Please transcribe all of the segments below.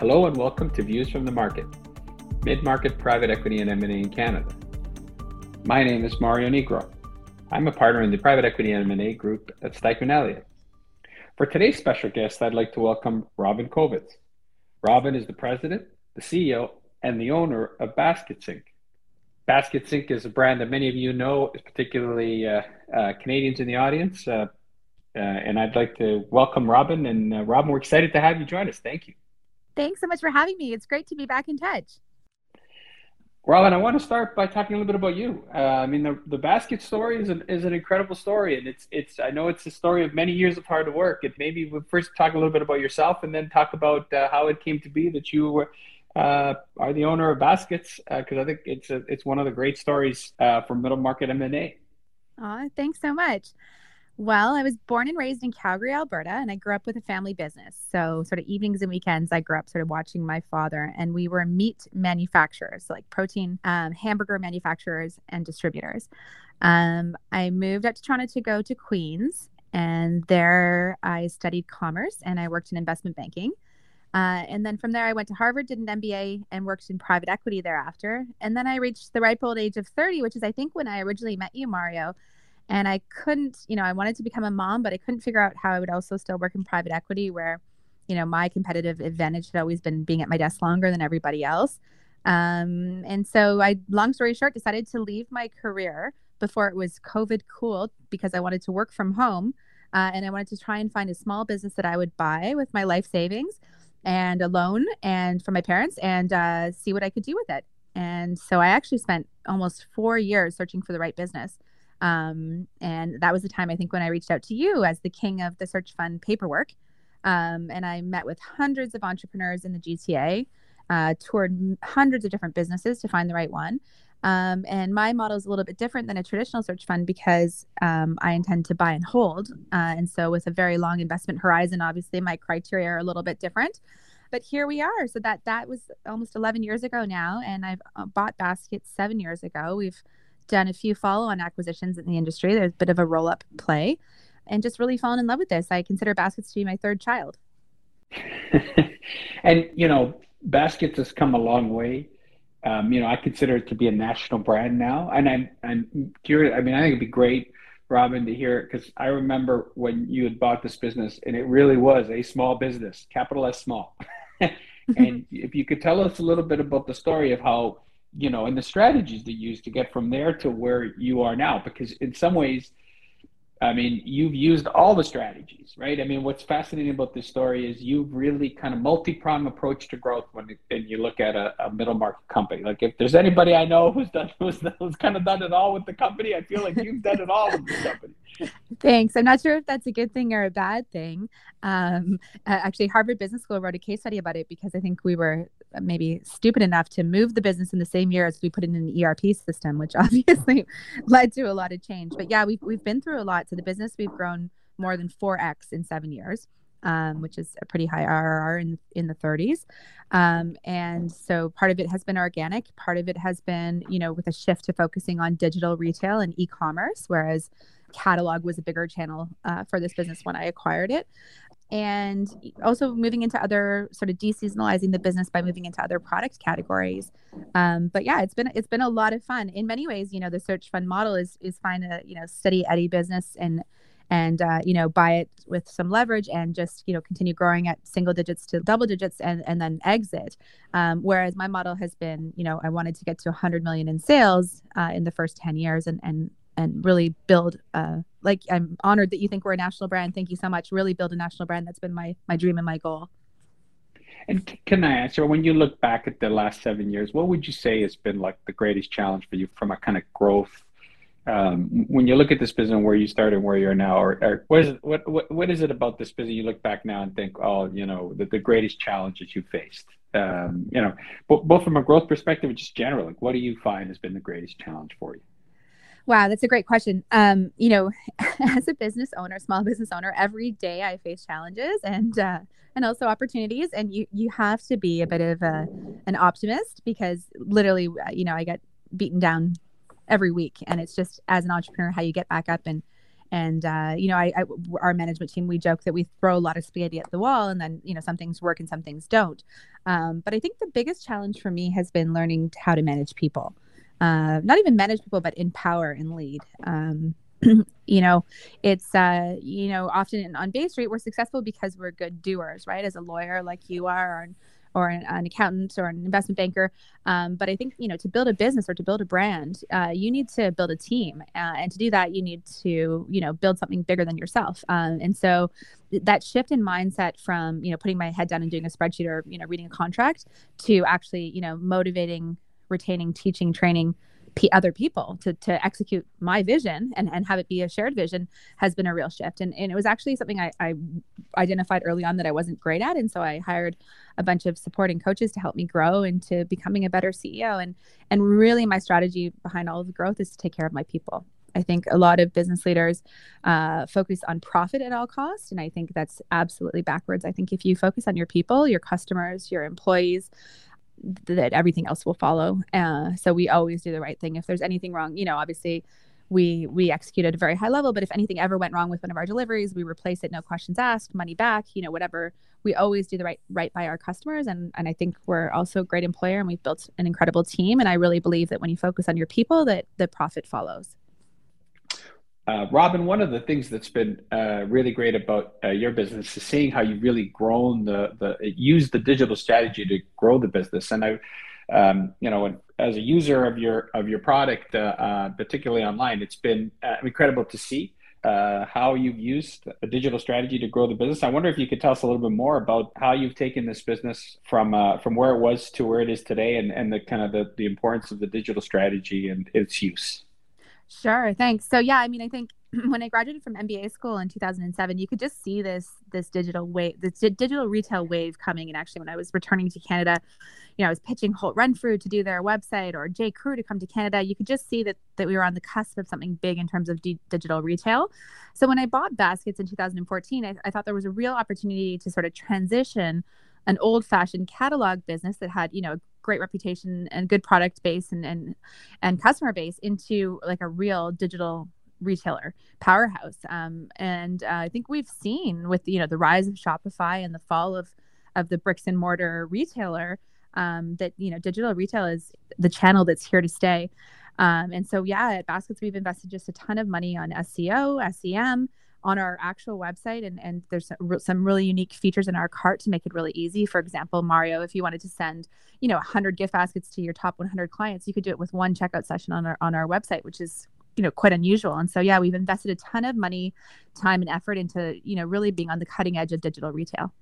Hello and welcome to Views from the Market, mid-market private equity and M&A in Canada. My name is Mario Nigro. I'm a partner in the private equity and M&A group at Stikeman Elliott. For today's special guest, I'd like to welcome Robin Kovitz. Robin is the president, the CEO, and the owner of Baskits Inc. Baskits Inc is a brand that many of you know, particularly uh, uh, Canadians in the audience. Uh, uh and I'd like to welcome Robin. And uh, Robin, we're excited to have you join us. Thank you. Thanks so much for having me. It's great to be back in touch. Robin, I want to start by talking a little bit about you. Uh, I mean, the, the Baskits story is an, is an incredible story, and it's it's. I know it's a story of many years of hard work. And maybe we'll first talk a little bit about yourself, and then talk about uh, how it came to be that you were, uh, are the owner of Baskits, because uh, I think it's a, it's one of the great stories uh, for middle market M and A. Aw, thanks so much. Well, I was born and raised in Calgary, Alberta, and I grew up with a family business. So, sort of evenings and weekends, I grew up sort of watching my father, and we were meat manufacturers, so like protein um, hamburger manufacturers and distributors. Um, I moved up to Toronto to go to Queens, and there I studied commerce and I worked in investment banking. Uh, and then from there, I went to Harvard, did an MBA, and worked in private equity thereafter. And then I reached the ripe old age of 30, which is, I think, when I originally met you, Mario and I couldn't, you know, I wanted to become a mom, but I couldn't figure out how I would also still work in private equity where, you know, my competitive advantage had always been being at my desk longer than everybody else. Um, and so I, long story short, decided to leave my career before it was COVID cool because I wanted to work from home. Uh, and I wanted to try and find a small business that I would buy with my life savings and a loan and from my parents and uh, see what I could do with it. And so I actually spent almost four years searching for the right business. Um, and that was the time I think when I reached out to you as the king of the search fund paperwork. Um, and I met with hundreds of entrepreneurs in the GTA, uh, toured hundreds of different businesses to find the right one. Um, and my model is a little bit different than a traditional search fund because um, I intend to buy and hold. Uh, and so, with a very long investment horizon, obviously my criteria are a little bit different. But here we are. So that that was almost 11 years ago now, and I've uh, bought Baskits seven years ago. We've done a few follow-on acquisitions in the industry. There's a bit of a roll-up play, and just really fallen in love with this. I consider Baskits to be my third child. and you know, Baskits has come a long way. Um, you know, I consider it to be a national brand now, and I'm I'm curious. I mean, I think it'd be great, Robin, to hear it because I remember when you had bought this business, and it really was a small business, capital S small. and if you could tell us a little bit about the story of how you know, and the strategies that you use to get from there to where you are now. Because in some ways, I mean, you've used all the strategies, right? I mean, what's fascinating about this story is you've really kind of multi-pronged approach to growth when, when you look at a, a, middle market company. Like, if there's anybody I know who's done who's, who's kind of done it all with the company, I feel like you've done it all with the company. Thanks. I'm not sure if that's a good thing or a bad thing. Um, actually, Harvard Business School wrote a case study about it because I think we were maybe stupid enough to move the business in the same year as we put in an ERP system, which obviously led to a lot of change. But yeah, we've we've been through a lot. So the business we've grown more than four x in seven years. Um, which is a pretty high IRR in in the 30s. Um, and so part of it has been organic. Part of it has been, you know, with a shift to focusing on digital retail and e-commerce, whereas catalog was a bigger channel uh, for this business when I acquired it and also moving into other sort of deseasonalizing the business by moving into other product categories. Um, but yeah, it's been it's been a lot of fun. In many ways, you know, the search fund model is is find a you know steady eddy business and and uh, you know buy it with some leverage and just you know continue growing at single digits to double digits and and then exit. Um, whereas my model has been you know I wanted to get to 100 million in sales uh, in the first 10 years and and and really build uh, like i'm honored that you think we're a national brand. Thank you so much. Really build a national brand. That's been my my dream and my goal. And can i answer when you look back at the last seven years what would you say has been like the greatest challenge for you from a kind of growth um, when you look at this business where you started and where you are now or, or what is it what, what what is it about this business you look back now and think oh you know the, the greatest challenges you faced? Um, you know both, both from a growth perspective just general like what do you find has been the greatest challenge for you Wow, that's a great question. Um, you know, as a business owner, small business owner, every day I face challenges and uh, and also opportunities, and you you have to be a bit of a an optimist because literally, you know, I get beaten down every week, and it's just as an entrepreneur how you get back up and And uh, you know, I, I, our management team we joke that we throw a lot of spaghetti at the wall, and then you know some things work and some things don't. Um, but I think the biggest challenge for me has been learning how to manage people, uh, not even manage people, but empower and lead. Um, you know, it's uh, you know often on Bay Street we're successful because we're good doers, right? As a lawyer like you are, or or an, an accountant or an investment banker. Um, but I think you know to build a business or to build a brand, uh, you need to build a team, uh, and to do that, you need to you know build something bigger than yourself. Um, and so that shift in mindset from you know putting my head down and doing a spreadsheet or you know reading a contract to actually you know motivating, retaining, teaching, training p- other people to to execute my vision and and have it be a shared vision has been a real shift. And, and it was actually something I, I identified early on that I wasn't great at. And so I hired a bunch of supporting coaches to help me grow into becoming a better CEO and and really my strategy behind all of the growth is to take care of my people. I think a lot of business leaders uh, focus on profit at all costs, and I think that's absolutely backwards. I think if you focus on your people, your customers, your employees, that everything else will follow. Uh, so we always do the right thing. If there's anything wrong, you know, obviously we we execute at a very high level. But if anything ever went wrong with one of our deliveries, we replace it, no questions asked, money back, you know, whatever. We always do the right right by our customers, and and I think we're also a great employer, and we've built an incredible team. And I really believe that when you focus on your people, that the profit follows. Uh, Robin, one of the things that's been uh, really great about uh, your business is seeing how you've really grown the the used the digital strategy to grow the business. And I, um, you know, as a user of your of your product, uh, uh, particularly online, it's been uh, incredible to see how you've used a digital strategy to grow the business. I wonder if you could tell us a little bit more about how you've taken this business from from where it was to where it is today, and and the kind of the, the importance of the digital strategy and its use. Sure, thanks. So yeah, I mean, I think when I graduated from MBA school in 2007, you could just see this this digital wave, this digital retail wave coming. And actually, when I was returning to Canada, you know, I was pitching Holt Renfrew to do their website or J. Crew to come to Canada. You could just see that that we were on the cusp of something big in terms of d- digital retail. So when I bought Baskits in 2014, I, I thought there was a real opportunity to sort of transition an old fashioned catalog business that had you know great reputation and good product base and and and customer base into like a real digital retailer powerhouse. Um, and uh, i think we've seen with you know the rise of shopify and the fall of of the bricks and mortar retailer um, that you know digital retail is the channel that's here to stay. Um, and so yeah at Baskits we've invested just a ton of money on seo sem on our actual website and, and there's some really unique features in our cart to make it really easy. For example mario if you wanted to send you know 100 gift baskets to your top 100 clients you could do it with one checkout session on our on our website which is you know quite unusual. And so yeah we've invested a ton of money time and effort into you know really being on the cutting edge of digital retail.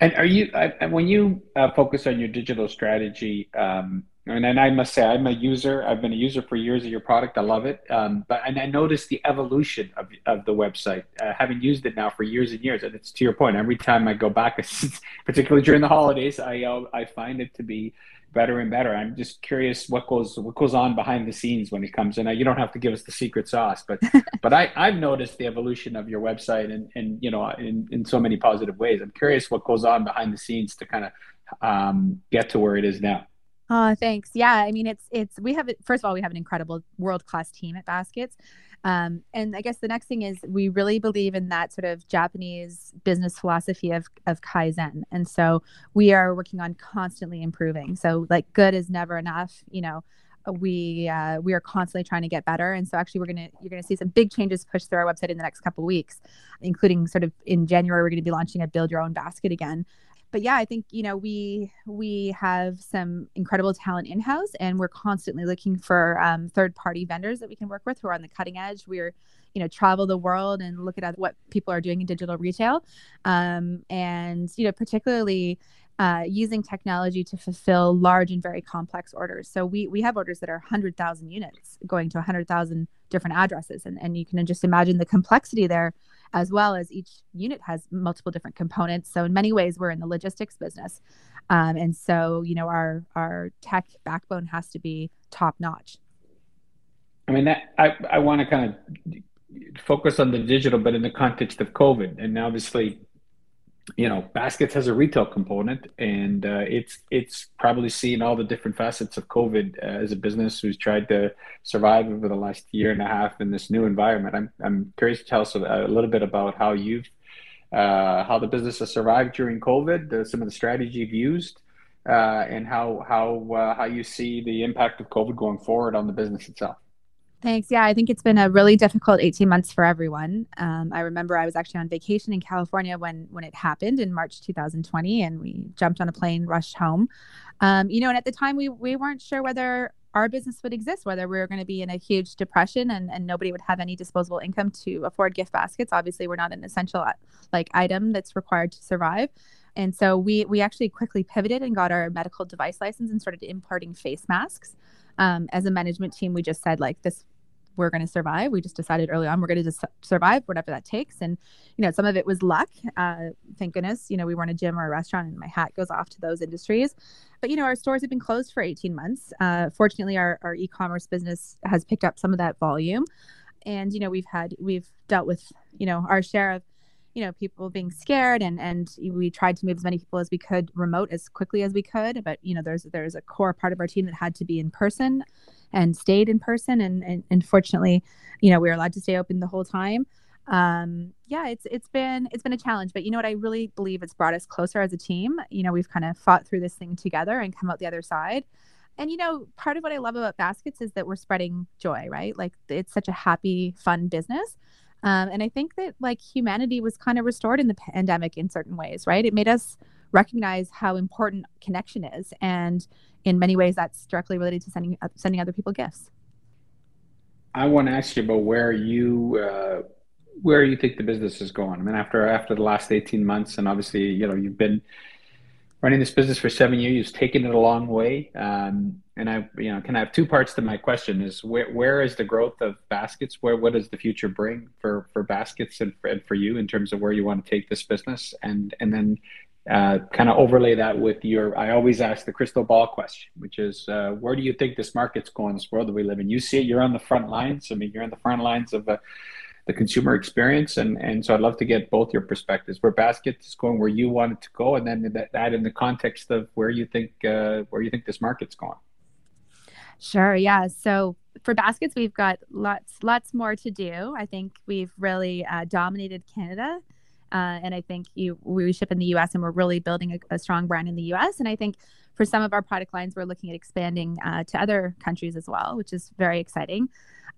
And are you when you uh, focus on your digital strategy um, and, and I must say, I'm a user. I've been a user for years of your product. I love it. Um, but and I noticed the evolution of, of the website, uh, having used it now for years and years. And it's to your point. Every time I go back, particularly during the holidays, I uh, I find it to be better and better. I'm just curious what goes what goes on behind the scenes when it comes in. Now, you don't have to give us the secret sauce, but but I I've noticed the evolution of your website and and you know in in so many positive ways. I'm curious what goes on behind the scenes to kind of um, get to where it is now. Oh, thanks. Yeah, I mean, it's it's we have first of all we have an incredible world class team at Baskits, um, and I guess the next thing is we really believe in that sort of Japanese business philosophy of of kaizen, and so we are working on constantly improving. So like good is never enough, you know. We uh, we are constantly trying to get better, and so actually we're gonna you're gonna see some big changes pushed through our website in the next couple weeks, including sort of in January we're to be launching a build your own basket again, but yeah, I think you know we we have some incredible talent in house, and we're constantly looking for um, third party vendors that we can work with who are on the cutting edge. We're you know travel the world and look at what people are doing in digital retail, um, and you know particularly uh, using technology to fulfill large and very complex orders. So we we have orders that are 100,000 units going to 100,000 different addresses, and and you can just imagine the complexity there as well as each unit has multiple different components. So in many ways, we're in the logistics business, um, and so you know our our tech backbone has to be top notch. I mean, that I I want to kind of focus on the digital, but in the context of COVID, and obviously you know, Baskits has a retail component, and uh, it's it's probably seen all the different facets of COVID uh, as a business who's tried to survive over the last year and a half in this new environment. I'm I'm curious to tell us a, little bit about how you've uh, how the business has survived during COVID, some of the strategy you've used, uh, and how how uh, how you see the impact of COVID going forward on the business itself. Thanks. Yeah, I think it's been a really difficult 18 months for everyone. Um, I remember I was actually on vacation in California when when it happened in March 2020, and we jumped on a plane, rushed home. Um, you know, and at the time we we weren't sure whether our business would exist, whether we were going to be in a huge depression and, and nobody would have any disposable income to afford gift baskets. Obviously, we're not an essential like item that's required to survive. And so we we actually quickly pivoted and got our medical device license and started importing face masks um, as a management team, we just said like this, we're going to survive. We just decided early on we're going to just survive whatever that takes. And you know, some of it was luck. Uh, thank goodness, you know, we weren't a gym or a restaurant, and my hat goes off to those industries. But you know, our stores have been closed for 18 months. Uh, fortunately, our our e-commerce business has picked up some of that volume, and you know, we've had we've dealt with you know our share of you know people being scared and and we tried to move as many people as we could remote as quickly as we could but you know there's there's a core part of our team that had to be in person and stayed in person and and, and fortunately you know we were allowed to stay open the whole time. Um yeah it's it's been it's been a challenge but you know what? I really believe it's brought us closer as a team. You know we've kind of fought through this thing together and come out the other side. And you know part of what i love about Baskits is that we're spreading joy right? Like it's such a happy fun business um, and I think that like humanity was kind of restored in the pandemic in certain ways, right? It made us recognize how important connection is, and in many ways, that's directly related to sending uh, sending other people gifts. I want to ask you about where you uh, where you think the business is going. I mean, after after the last eighteen months, and obviously, you know, you've been running this business for seven years. You've taken it a long way. Um, and I, you know, can I have two parts to my question? Is where where is the growth of Baskits? Where what does the future bring for for Baskits and for, and for you in terms of where you want to take this business? And and then uh, kind of overlay that with your. I always ask the crystal ball question, which is uh, where do you think this market's going? This world that we live in. You see it. You're on the front lines. I mean, you're on the front lines of. Uh, the consumer experience. And, and so I'd love to get both your perspectives where Baskits is going, where you want it to go, and then that, that in the context of where you think uh, where you think this market's going. Sure. Yeah. So for Baskits, we've got lots lots more to do. I think we've really uh, dominated Canada. Uh, and I think you, we ship in the US and we're really building a, a, strong brand in the US. And I think for some of our product lines, we're looking at expanding uh, to other countries as well, which is very exciting.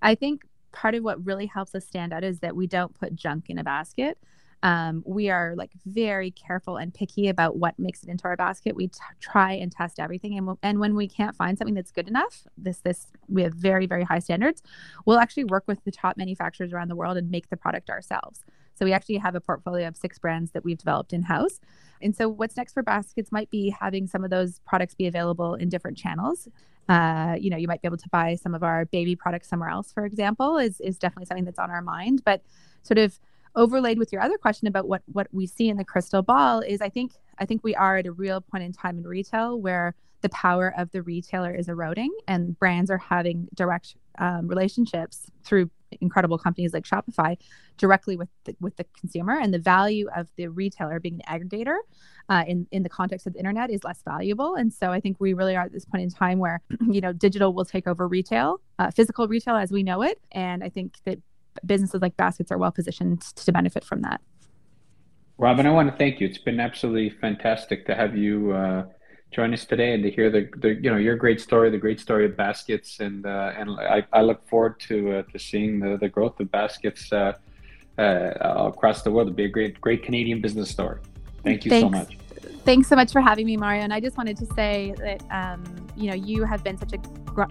I think part of what really helps us stand out is that we don't put junk in a basket. Um, we are like very careful and picky about what makes it into our basket. We t- try and test everything, and and when we can't find something that's good enough, this this we have very very high standards. We'll actually work with the top manufacturers around the world and make the product ourselves. So we actually have a portfolio of six brands that we've developed in house. And so what's next for Baskits might be having some of those products be available in different channels. Uh, you know, you might be able to buy some of our baby products somewhere else, for example, is is definitely something that's on our mind. But sort of overlaid with your other question about what what we see in the crystal ball is I think I think we are at a real point in time in retail where the power of the retailer is eroding and brands are having direct um, relationships through incredible companies like Shopify directly with the, with the consumer. And the value of the retailer being an aggregator uh, in in the context of the internet is less valuable. And so I think we really are at this point in time where you know digital will take over retail uh, physical retail as we know it. And I think that businesses like Baskits are well positioned to benefit from that. Robin, I want to thank you. It's been absolutely fantastic to have you uh, join us today and to hear the, the, you know your great story, the great story of Baskits, and uh, and I, I look forward to uh, to seeing the, the growth of Baskits uh, uh, across the world. It'll be a great great Canadian business story. Thank you Thanks. so much. Thanks so much for having me, Mario. And I just wanted to say that um, you know you have been such a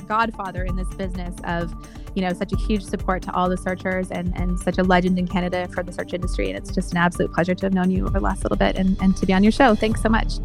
godfather in this business of you know such a huge support to all the searchers and and such a legend in Canada for the search industry. And it's just an absolute pleasure to have known you over the last little bit and, and to be on your show. Thanks so much.